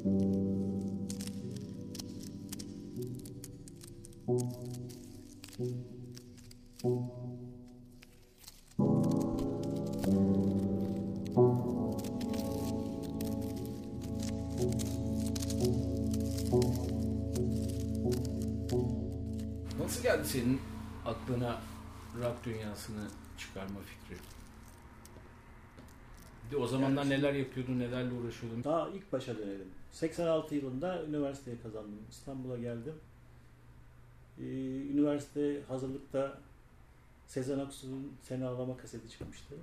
Nasıl geldi senin aklına rock dünyasını çıkarma fikri? De o zamanlar Yani- neler yapıyordun, nelerle uğraşıyordun? Daha ilk başa dönelim. 86 yılında üniversiteyi kazandım. İstanbul'a geldim. Ee, üniversite hazırlıkta Sezen Aksu'nun Seni Ağlama kaseti çıkmıştı.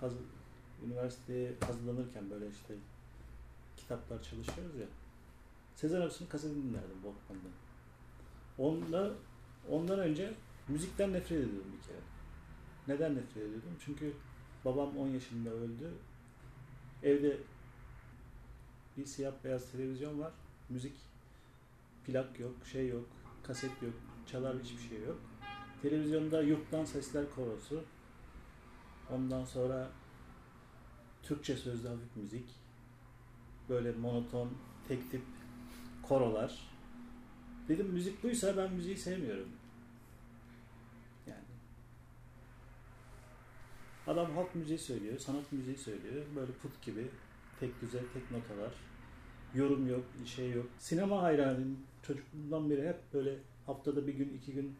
Hazır, üniversiteye hazırlanırken böyle işte kitaplar çalışıyoruz ya. Sezen Aksu'nun kasetini dinlerdim Walkman'dan. Onunla, ondan önce müzikten nefret ediyordum bir kere. Neden nefret ediyordum? Çünkü babam 10 yaşında öldü. Evde bir siyah beyaz televizyon var. Müzik plak yok, şey yok, kaset yok, çalar hiçbir şey yok. Televizyonda Yurttan Sesler Korosu. Ondan sonra Türkçe sözlü hafif müzik. Böyle monoton, tek tip korolar. Dedim müzik buysa ben müziği sevmiyorum. Yani Adam halk müziği söylüyor, sanat müziği söylüyor. Böyle put gibi tek düze, tek notalar. Yorum yok, şey yok. Sinema hayranıyım. Çocukluğumdan beri hep böyle haftada bir gün, iki gün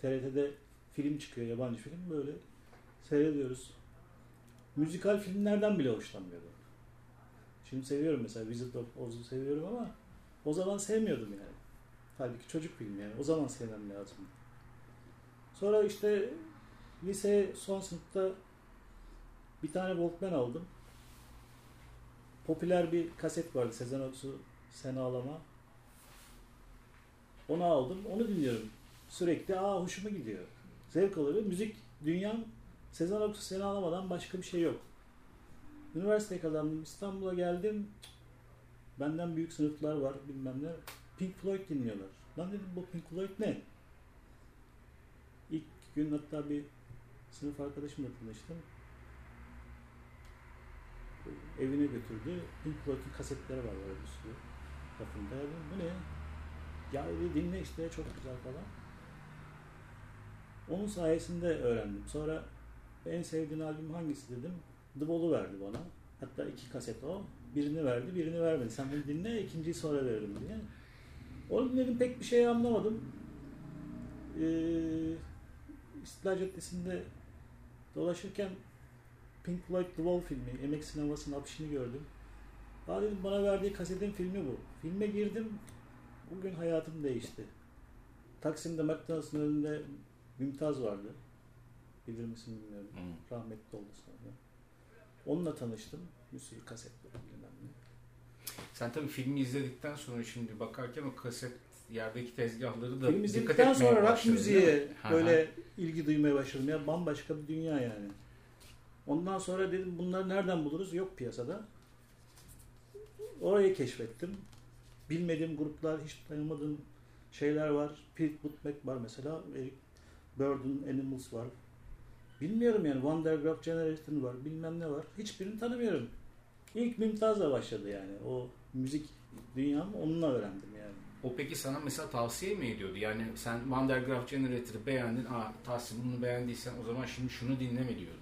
TRT'de film çıkıyor, yabancı film. Böyle seyrediyoruz. Müzikal filmlerden bile hoşlanmıyordum. Şimdi seviyorum mesela Visit of Oz'u seviyorum ama o zaman sevmiyordum yani. Halbuki çocuk filmi yani. O zaman sevmem lazım. Sonra işte lise son sınıfta bir tane Walkman aldım. Popüler bir kaset vardı. Sezen Aksu Sen Ağlama. Onu aldım. Onu dinliyorum. Sürekli aa hoşuma gidiyor. Zevk alıyorum. Müzik dünyam Sezen Aksu Sen Ağlamadan başka bir şey yok. Üniversiteye kazandım. İstanbul'a geldim. Benden büyük sınıflar var bilmem ne. Pink Floyd dinliyorlar. Lan dedim bu Pink Floyd ne? İlk gün hatta bir sınıf arkadaşımla tanıştım. Evine götürdü. Pink Floyd'un kasetleri var böyle bir sürü rafında. Bu ne? Ya dedi, dinle işte çok güzel falan. Onun sayesinde öğrendim. Sonra en sevdiğin albüm hangisi dedim. The Wall'u verdi bana. Hatta iki kaset o. Birini verdi, birini vermedi. Sen bunu dinle, ikinciyi sonra veririm diye. Onu dinledim pek bir şey anlamadım. Ee, İstiklal Caddesi'nde dolaşırken Pink Floyd The Wall filmi, Emek Sineması'nın afişini gördüm. Daha dedim bana verdiği kasetin filmi bu. Filme girdim, bugün hayatım değişti. Taksim'de McDonald's'ın önünde Mümtaz vardı. Bilir misin bilmiyorum. Hı. Rahmetli oldu sonra. Onunla tanıştım. Bir sürü kaset bilmem ne. Sen tabii filmi izledikten sonra şimdi bakarken o kaset yerdeki tezgahları da Film dikkat izledikten sonra rock müziğe böyle ilgi duymaya başladım. Ya bambaşka bir dünya yani. Ondan sonra dedim bunları nereden buluruz? Yok piyasada. Orayı keşfettim. Bilmediğim gruplar, hiç tanımadığım şeyler var. Pete Butmec var mesela. Eric Burdon Animals var. Bilmiyorum yani. Wondergraph Generation var. Bilmem ne var. Hiçbirini tanımıyorum. İlk Mümtaz'la başladı yani. O müzik dünyamı onunla öğrendim yani. O peki sana mesela tavsiye mi ediyordu? Yani sen Wondergraph Generator'ı beğendin. Aa Tahsin bunu beğendiysen o zaman şimdi şunu dinle mi diyordu?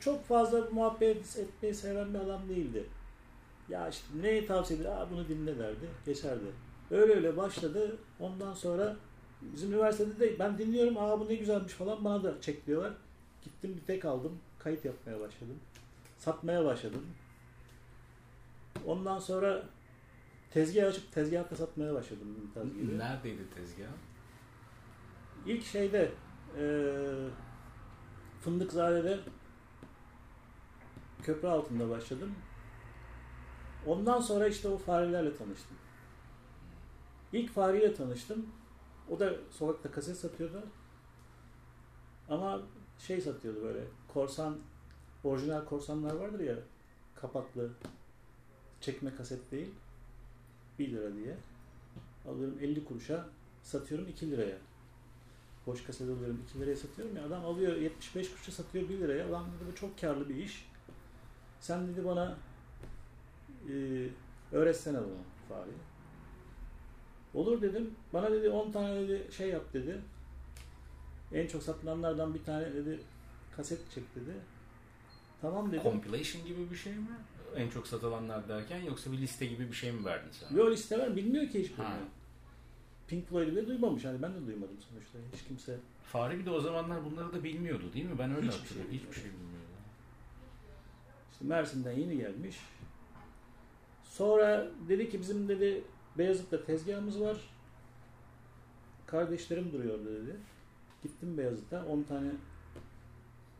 Çok fazla muhabbet etmeyi seven bir adam değildi. Ya işte neyi tavsiye ediyor? Aa bunu dinle derdi. Geçerdi. Öyle öyle başladı. Ondan sonra bizim üniversitede de ben dinliyorum. Aa bu ne güzelmiş falan bana da çek diyorlar. Gittim bir tek aldım. Kayıt yapmaya başladım. Satmaya başladım. Ondan sonra tezgah açıp tezgahta satmaya başladım gibi. Neredeydi tezgah? İlk şeyde eee Fındıkzade'de köprü altında başladım. Ondan sonra işte o farelerle tanıştım. İlk fareyle tanıştım. O da sokakta kaset satıyordu. Ama şey satıyordu böyle korsan, orijinal korsanlar vardır ya kapaklı çekme kaset değil. 1 lira diye. Alıyorum 50 kuruşa satıyorum 2 liraya boş kaset alıyorum 2 liraya satıyorum ya adam alıyor 75 kuruşa satıyor 1 liraya. Dedi bu çok karlı bir iş. Sen dedi bana e, Öğretsene bunu Fahri. Olur dedim. Bana dedi 10 tane dedi şey yap dedi. En çok satılanlardan bir tane dedi kaset çek dedi. Tamam dedim. Compilation gibi bir şey mi? En çok satılanlar derken yoksa bir liste gibi bir şey mi verdin sen? Yok liste var bilmiyor ki hiçbirini. Pink Floyd'u bile duymamış. Hani ben de duymadım sonuçta. Hiç kimse. Fahri bir de o zamanlar bunları da bilmiyordu değil mi? Ben öyle Hiçbir hatırlıyorum. şey Hiçbir şey bilmiyordu. Mersin'den yeni gelmiş. Sonra dedi ki bizim dedi Beyazıt'ta tezgahımız var. Kardeşlerim duruyordu dedi. Gittim Beyazıt'a 10 tane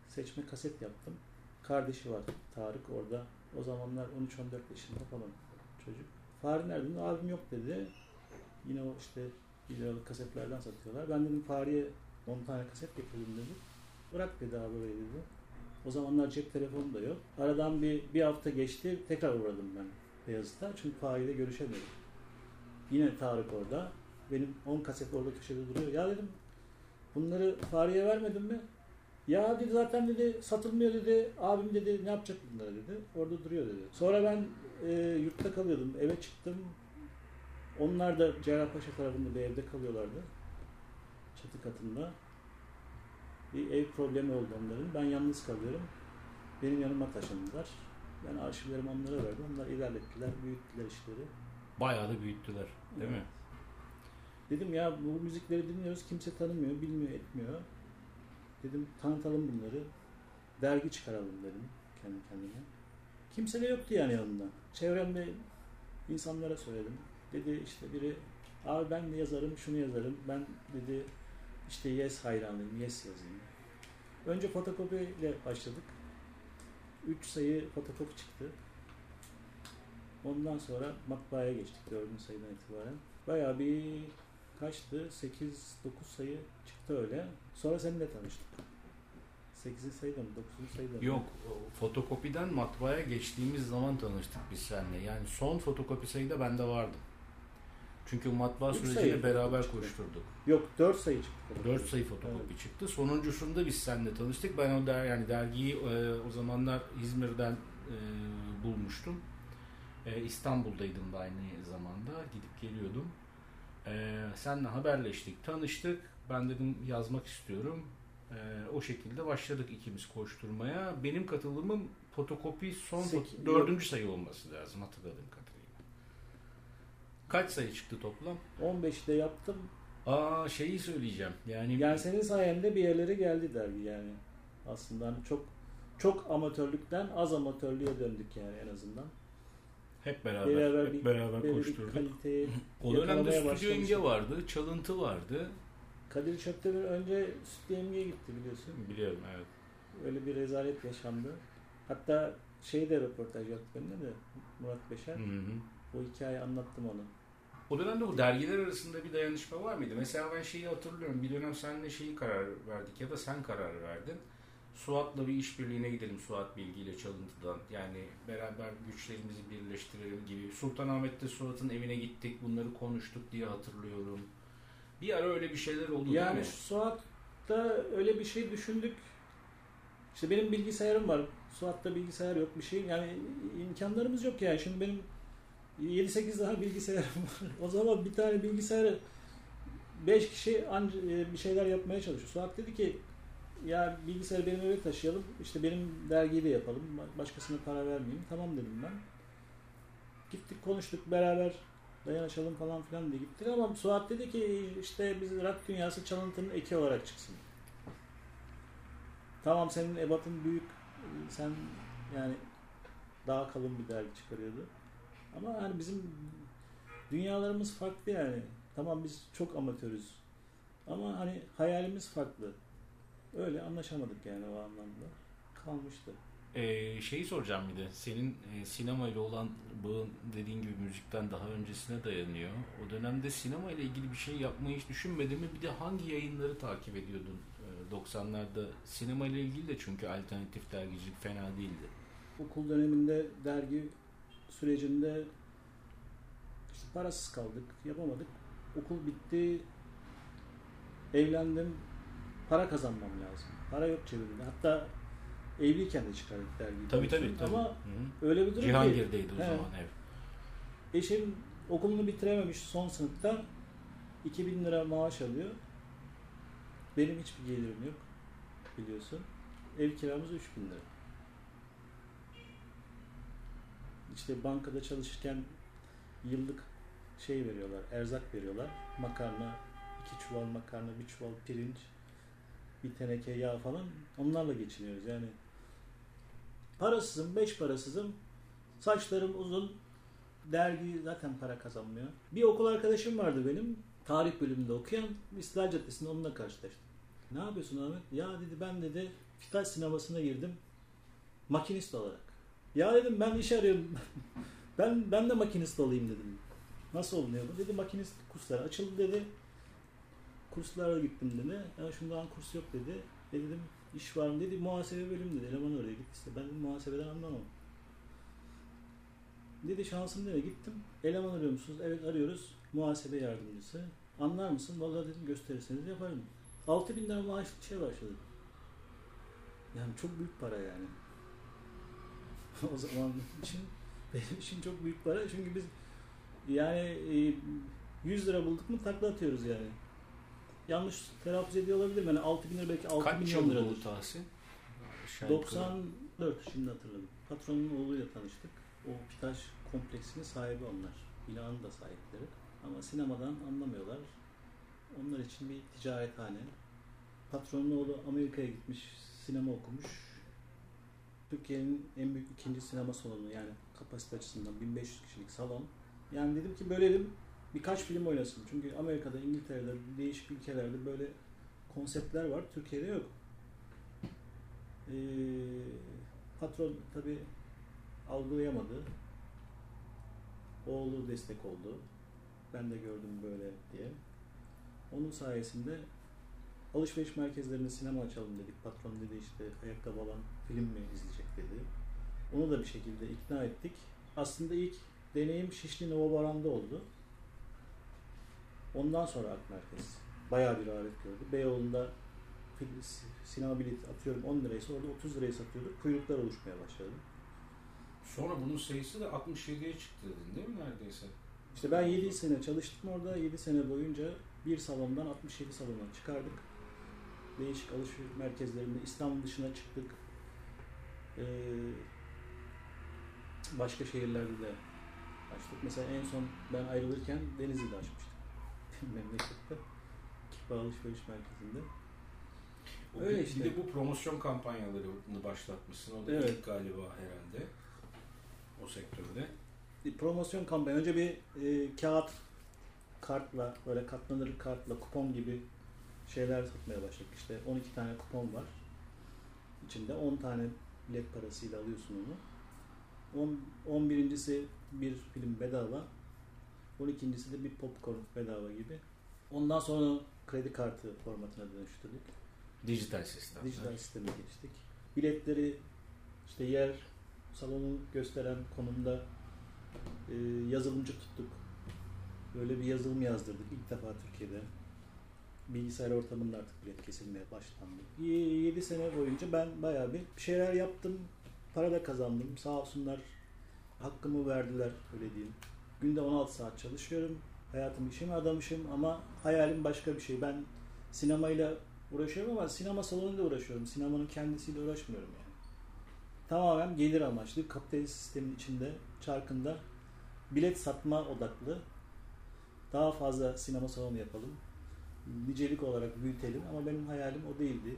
seçme kaset yaptım. Kardeşi var Tarık orada. O zamanlar 13-14 yaşında falan çocuk. Fahri nerede? Abim yok dedi. Yine o işte 1 liralık kasetlerden satıyorlar. Ben dedim Fahri'ye 10 tane kaset getirdim dedi. Bırak dedi abi orayı dedi. O zamanlar cep telefonu da yok. Aradan bir, bir hafta geçti. Tekrar uğradım ben Beyazıt'a. Çünkü Fahri'yle görüşemedim. Yine Tarık orada. Benim 10 kaset orada köşede duruyor. Ya dedim bunları Fahri'ye vermedin mi? Ya dedi zaten dedi satılmıyor dedi. Abim dedi ne yapacak bunları dedi. Orada duruyor dedi. Sonra ben e, yurtta kalıyordum. Eve çıktım. Onlar da Cerrahpaşa tarafında bir evde kalıyorlardı. Çatı katında. Bir ev problemi oldu onların. Ben yalnız kalıyorum. Benim yanıma taşındılar. Ben arşivlerimi onlara verdim. Onlar ilerlettiler, büyüttüler işleri. Bayağı da büyüttüler. Değil mi? Dedim ya bu müzikleri dinliyoruz. Kimse tanımıyor, bilmiyor, etmiyor. Dedim tanıtalım bunları. Dergi çıkaralım dedim kendi kendime. Kimse de yoktu yani yanımda. Çevremde insanlara söyledim. Dedi işte biri abi ben de yazarım, şunu yazarım. Ben dedi işte Yes hayranıyım, Yes yazayım. Önce fotokopiyle başladık. 3 sayı fotokopi çıktı. Ondan sonra matbaaya geçtik 4. sayıdan itibaren. Bayağı bir kaçtı? 8-9 sayı çıktı öyle. Sonra seninle tanıştık. 8. sayıda mı? 9. sayıda mı? Yok, fotokopiden matbaaya geçtiğimiz zaman tanıştık biz seninle. Yani son fotokopi sayıda bende vardım. Çünkü matbaa Üç sayı beraber çıktı. koşturduk. Yok 4 sayı çıktı. 4 sayı fotokopi çıktı. Sonuncusunda biz seninle tanıştık. Ben o der yani dergiyi e, o zamanlar İzmir'den e, bulmuştum. E, İstanbul'daydım da aynı zamanda. Gidip geliyordum. E, seninle haberleştik, tanıştık. Ben dedim yazmak istiyorum. E, o şekilde başladık ikimiz koşturmaya. Benim katılımım fotokopi son Seki- dördüncü sayı olması lazım hatırladığım kadarıyla. Kaç sayı çıktı toplam? 15'te yaptım. Aa şeyi söyleyeceğim. Yani, Yani senin sayende bir yerlere geldi dergi yani. Aslında hani çok çok amatörlükten az amatörlüğe döndük yani en azından. hep beraber, Beraber hep bir- beraber bir koşturduk. kaliteyi O dönemde Stüdyo. İmge vardı, Çalıntı vardı. Kadir Çöptemir önce Sütlü Emge'ye gitti biliyorsun. Biliyorum evet. Öyle bir rezalet yaşandı. Hatta şey de röportaj yaptı benimle de Murat Beşer. Hı hı. O hikayeyi anlattım ona. O dönemde bu dergiler arasında bir dayanışma var mıydı? Mesela ben şeyi hatırlıyorum. Bir dönem seninle şeyi karar verdik ya da sen karar verdin. Suat'la bir işbirliğine gidelim Suat Bilgi ile Çalıntı'dan. Yani beraber güçlerimizi birleştirelim gibi. Sultanahmet'te Suat'ın evine gittik. Bunları konuştuk diye hatırlıyorum. Bir ara öyle bir şeyler oldu Yani değil mi? Suat'ta öyle bir şey düşündük. İşte benim bilgisayarım var. Suat'ta bilgisayar yok bir şey. Yani imkanlarımız yok yani. Şimdi benim 7-8 daha bilgisayarım var. O zaman bir tane bilgisayarı 5 kişi e, bir şeyler yapmaya çalışıyor. Suat dedi ki ya bilgisayarı benim eve taşıyalım. İşte benim dergiyi de yapalım. Başkasına para vermeyeyim. Tamam dedim ben. Gittik konuştuk beraber dayanışalım falan filan diye gittik ama Suat dedi ki işte biz rock dünyası çalıntının eki olarak çıksın. Tamam senin ebatın büyük sen yani daha kalın bir dergi çıkarıyordu. Ama hani bizim dünyalarımız farklı yani. Tamam biz çok amatörüz. Ama hani hayalimiz farklı. Öyle anlaşamadık yani o anlamda. Kalmıştı. Ee, şeyi soracağım bir de. Senin e, sinema ile olan bağın dediğin gibi müzikten daha öncesine dayanıyor. O dönemde sinema ile ilgili bir şey yapmayı hiç düşünmedin mi? Bir de hangi yayınları takip ediyordun? Ee, 90'larda sinema ile ilgili de çünkü alternatif dergicilik fena değildi. Okul döneminde dergi sürecinde işte parasız kaldık, yapamadık. Okul bitti, evlendim, para kazanmam lazım. Para yok cebimde. Hatta evliyken de çıkardık dergiyi. Tabii tabii. tabii. Ama Hı hı. öyle bir durum Cihangir'deydi o He. zaman ev. Eşim okulunu bitirememiş son sınıfta 2000 lira maaş alıyor. Benim hiçbir gelirim yok biliyorsun. Ev kiramız 3000 lira. İşte bankada çalışırken yıllık şey veriyorlar, erzak veriyorlar. Makarna, iki çuval makarna, bir çuval pirinç, bir teneke yağ falan. Onlarla geçiniyoruz yani. Parasızım, beş parasızım. Saçlarım uzun. Dergi zaten para kazanmıyor. Bir okul arkadaşım vardı benim. Tarih bölümünde okuyan. İstiklal Caddesi'nde onunla karşılaştım. Ne yapıyorsun Ahmet? Ya dedi ben dedi Fitaş sinemasına girdim. Makinist olarak. Ya dedim ben iş arıyorum. ben ben de makinist olayım dedim. Nasıl oluyor bu? Dedi makinist kursları açıldı dedi. Kurslara gittim dedi. Ya şundan kurs yok dedi. E dedim iş var mı dedi. Muhasebe bölümü dedi. Eleman oraya gitti işte. Ben dedim, muhasebeden anlamam. Dedi şansım dedi. Gittim. Eleman arıyor musunuz? Evet arıyoruz. Muhasebe yardımcısı. Anlar mısın? Vallahi dedim gösterirseniz yaparım. 6 bin lira maaş şey başladı. Yani çok büyük para yani. o zaman için benim için çok büyük para. Çünkü biz yani 100 lira bulduk mu takla atıyoruz yani. Yanlış telaffuz ediyor olabilirim. Yani 6 bin lira belki 6 Kaç milyon Tahsin? Aşağı yukarı. 94 şimdi hatırladım. Patronun oğluyla tanıştık. O Pitaş kompleksinin sahibi onlar. Binanın da sahipleri. Ama sinemadan anlamıyorlar. Onlar için bir ticarethane. Patronun oğlu Amerika'ya gitmiş, sinema okumuş. Türkiye'nin en büyük ikinci sinema salonu yani kapasite açısından 1500 kişilik salon. Yani dedim ki bölelim birkaç film oynasın. Çünkü Amerika'da, İngiltere'de, değişik ülkelerde böyle konseptler var. Türkiye'de yok. Ee, patron tabi algılayamadı. Oğlu destek oldu. Ben de gördüm böyle diye. Onun sayesinde alışveriş merkezlerinde sinema açalım dedik. Patron dedi işte ayakkabı alan film mi izleyecek dedi. Onu da bir şekilde ikna ettik. Aslında ilk deneyim Şişli Nova Baran'da oldu. Ondan sonra Ak Merkez bayağı bir rağbet gördü. Beyoğlu'nda sinema bileti atıyorum 10 liraysa orada 30 liraya satıyorduk. Kuyruklar oluşmaya başladı. Sonra bunun sayısı da 67'ye çıktı dedin değil mi neredeyse? İşte ben 7 sene çalıştım orada. 7 sene boyunca bir salondan 67 salona çıkardık. Değişik alışveriş merkezlerinde İstanbul dışına çıktık. Ee, başka şehirlerde de açtık. Mesela en son ben ayrılırken Denizli'de açmıştım. Memlekette. Kipa alışveriş merkezinde. O Öyle bir, işte. bir de bu promosyon kampanyalarını başlatmışsın. O da Evet. ilk galiba herhalde. O sektörde. bir promosyon kampanya. Önce bir e, kağıt kartla böyle katlanır kartla kupon gibi şeyler satmaya başladık. İşte 12 tane kupon var. İçinde 10 tane bilet parasıyla alıyorsun onu. 10, 11.si bir film bedava. 12.si de bir popcorn bedava gibi. Ondan sonra kredi kartı formatına dönüştürdük. Dijital sistem. Dijital sisteme geçtik. Biletleri işte yer, salonu gösteren konumda e, yazılımcı tuttuk. Böyle bir yazılım yazdırdık ilk defa Türkiye'de. Bilgisayar ortamında artık bilet kesilmeye başlandı. 7 sene boyunca ben bayağı bir şeyler yaptım. Para da kazandım. Sağ olsunlar hakkımı verdiler öyle diyeyim. Günde 16 saat çalışıyorum. Hayatım işime adamışım ama hayalim başka bir şey. Ben sinemayla uğraşıyorum ama sinema salonuyla uğraşıyorum. Sinemanın kendisiyle uğraşmıyorum yani. Tamamen gelir amaçlı kapitalist sistemin içinde çarkında bilet satma odaklı daha fazla sinema salonu yapalım. Nicelik olarak büyütelim ama benim hayalim o değildi.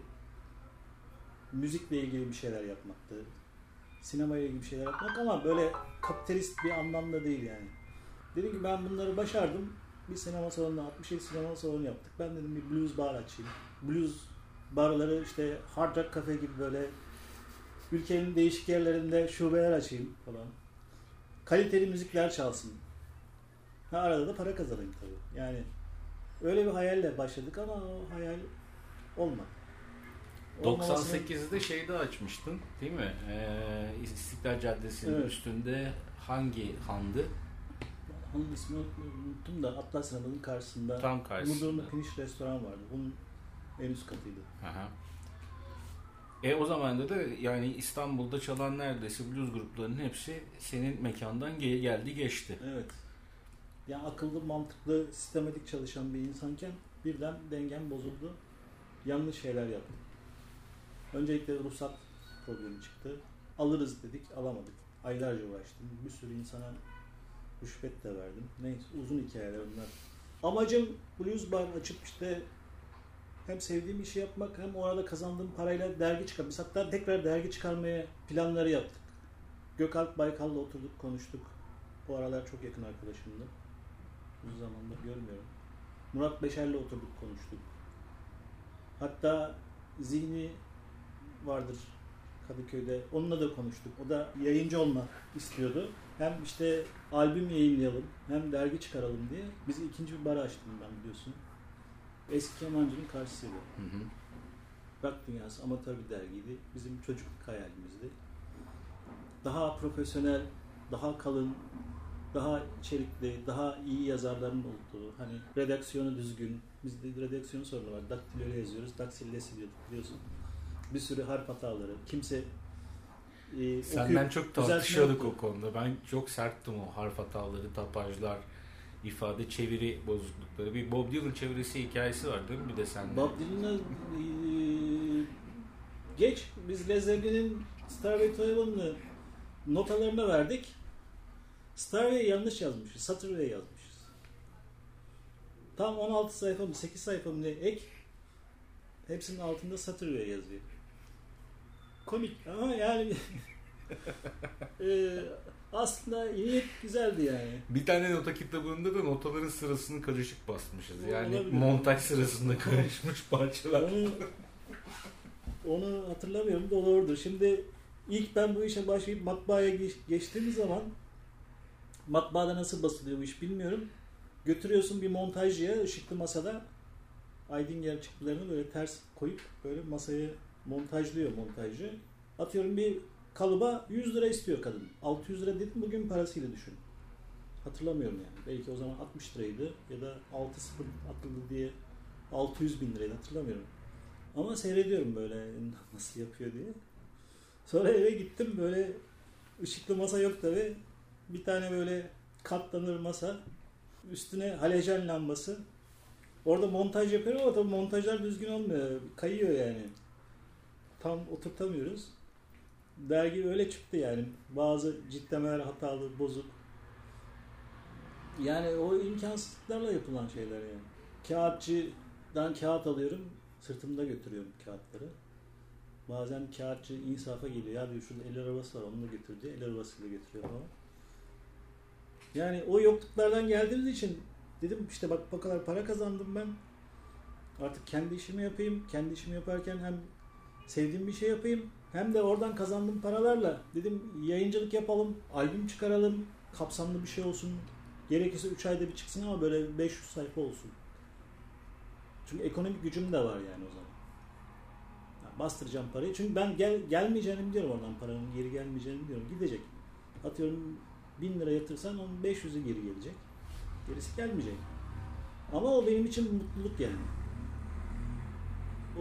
Müzikle ilgili bir şeyler yapmaktı. Sinemayla ilgili bir şeyler yapmak ama böyle kapitalist bir anlamda değil yani. Dedim ki ben bunları başardım. Bir sinema salonu, 67 sinema salonu yaptık. Ben dedim bir blues bar açayım. Blues barları işte Hard Rock Cafe gibi böyle ülkenin değişik yerlerinde şubeler açayım falan. Kaliteli müzikler çalsın. Ha arada da para kazanayım tabii. Yani öyle bir hayalle başladık ama o hayal olmadı. Olmamasının- 98'de şeyde açmıştın değil mi? Ee, İstiklal Caddesi'nin Evet. üstünde hangi handı? Onun ismini unuttum da Atlas Sinema'nın karşısında Tam karşısında. Mudurnu Finish restoran vardı. Bunun en üst katıydı. Aha. E o zaman da yani İstanbul'da çalan neredeyse blues gruplarının hepsi senin mekandan ge- geldi geçti. Evet. Yani akıllı, mantıklı, sistematik çalışan bir insanken birden dengem bozuldu. Yanlış şeyler yaptım. Öncelikle ruhsat problemi çıktı. Alırız dedik, alamadık. Aylarca uğraştım. Bir sürü insana rüşvet de verdim. Neyse uzun hikayeler bunlar. Amacım blues bar açıp işte hem sevdiğim işi yapmak hem o arada kazandığım parayla dergi çıkarmak. Biz hatta tekrar dergi çıkarmaya planları yaptık. Gökalp Baykal'la oturduk konuştuk. Bu aralar çok yakın arkadaşımdı. Uzun zamandır görmüyorum. Murat Beşer'le oturduk konuştuk. Hatta Zihni vardır Kadıköy'de. Onunla da konuştuk. O da yayıncı olmak istiyordu. Hem işte albüm yayınlayalım hem dergi çıkaralım diye. Biz ikinci bir bar açtım ben biliyorsun. Eski kemancının karşısıydı. Hı hı. Rock Dünyası amatör bir dergiydi. Bizim çocukluk hayalimizdi. Daha profesyonel, daha kalın, daha içerikli, daha iyi yazarların olduğu, hani redaksiyonu düzgün. Bizde redaksiyon sorunu var. Daktiloyla yazıyoruz. Daksille siliyorduk biliyorsun. Bir sürü harf hataları. Kimse e, Senden okuyup çok tartışıyorduk o konuda. Ben çok serttim o harf hataları, tapajlar, ifade çeviri bozuklukları. Bir Bob Dylan çevirisi hikayesi var değil mi bir de sende? Bob Dylan'a e, geç biz Led Zeppelin'in Starway to Heaven'ı notalarına verdik. Starway yanlış yazmışız. Saturday yazmışız. Tam 16 sayfa mı 8 sayfa mı ne ek hepsinin altında Saturday yazıyor. Komik ama yani e, aslında niyet güzeldi yani. Bir tane nota kitabında da notaların sırasını karışık basmışız. Yani olabilir. montaj sırasında karışmış parçalar. Onu, onu hatırlamıyorum da doğrudur. Şimdi ilk ben bu işe başlayıp matbaaya geç- geçtiğim zaman matbaada nasıl basılıyor bu iş bilmiyorum. Götürüyorsun bir montajcıya ışıklı masada Aydinger çıktılarını böyle ters koyup böyle masaya montajlıyor montajcı. Atıyorum bir kalıba 100 lira istiyor kadın. 600 lira dedim bugün parasıyla düşün. Hatırlamıyorum yani. Belki o zaman 60 liraydı ya da 6 sıfır atıldı diye 600 bin liraydı hatırlamıyorum. Ama seyrediyorum böyle nasıl yapıyor diye. Sonra eve gittim böyle ışıklı masa yok tabi. Bir tane böyle katlanır masa. Üstüne halojen lambası. Orada montaj yapıyorum ama tabii montajlar düzgün olmuyor. Kayıyor yani. Tam oturtamıyoruz. Dergi öyle çıktı yani. Bazı ciddemeler hatalı, bozuk. Yani o imkansızlıklarla yapılan şeyler yani. Kağıtçıdan kağıt alıyorum. Sırtımda götürüyorum kağıtları. Bazen kağıtçı insafa geliyor. Ya diyor şurada el arabası var onu da götür diye. El arabasıyla götürüyor falan. Yani o yokluklardan geldiğimiz için dedim işte bak bu kadar para kazandım ben. Artık kendi işimi yapayım. Kendi işimi yaparken hem sevdiğim bir şey yapayım. Hem de oradan kazandığım paralarla dedim yayıncılık yapalım. Albüm çıkaralım. Kapsamlı bir şey olsun. Gerekirse 3 ayda bir çıksın ama böyle 500 sayfa olsun. Çünkü ekonomik gücüm de var yani o zaman. Ya bastıracağım parayı. Çünkü ben gel, gelmeyeceğini biliyorum oradan paranın geri gelmeyeceğini biliyorum. Gidecek. Atıyorum 1000 lira yatırsan onun 500'ü geri gelecek. Gerisi gelmeyecek. Ama o benim için mutluluk yani.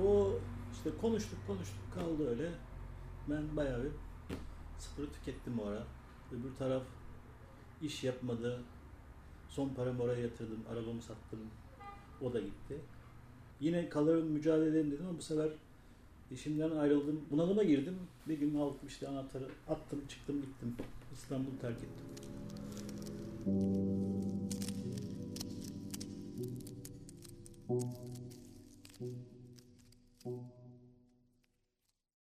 O işte konuştuk konuştuk kaldı öyle. Ben bayağı bir sıfırı tükettim o ara. Öbür taraf iş yapmadı. Son paramı oraya yatırdım. Arabamı sattım. O da gitti. Yine kalırım mücadele edelim dedim ama bu sefer işimden ayrıldım. Bunalıma girdim. Bir gün aldım işte anahtarı attım çıktım gittim. İstanbul'u terk ettim.